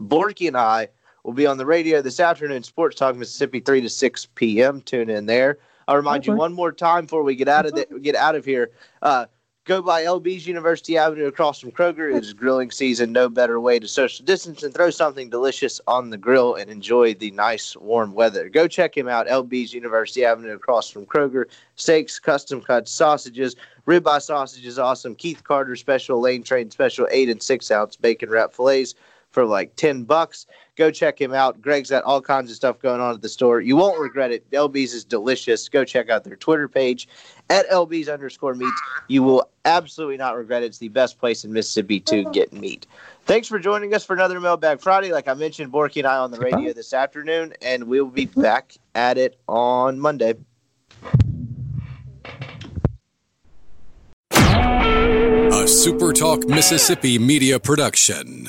Borky and I will be on the radio this afternoon, Sports Talk Mississippi, 3 to 6 p.m. Tune in there. I'll remind okay. you one more time before we get out of the, get out of here. Uh, go by LB's University Avenue across from Kroger. It is grilling season. No better way to social distance and throw something delicious on the grill and enjoy the nice warm weather. Go check him out. LB's University Avenue across from Kroger. Steaks, custom cut sausages, ribeye sausages, awesome. Keith Carter special, Lane Train special, eight and six ounce bacon wrap fillets for like 10 bucks. Go check him out. Greg's got all kinds of stuff going on at the store. You won't regret it. LB's is delicious. Go check out their Twitter page at LB's underscore meats. You will absolutely not regret it. It's the best place in Mississippi to get meat. Thanks for joining us for another Mailbag Friday. Like I mentioned, Borky and I on the radio this afternoon, and we'll be back at it on Monday. A Super Talk Mississippi Media Production.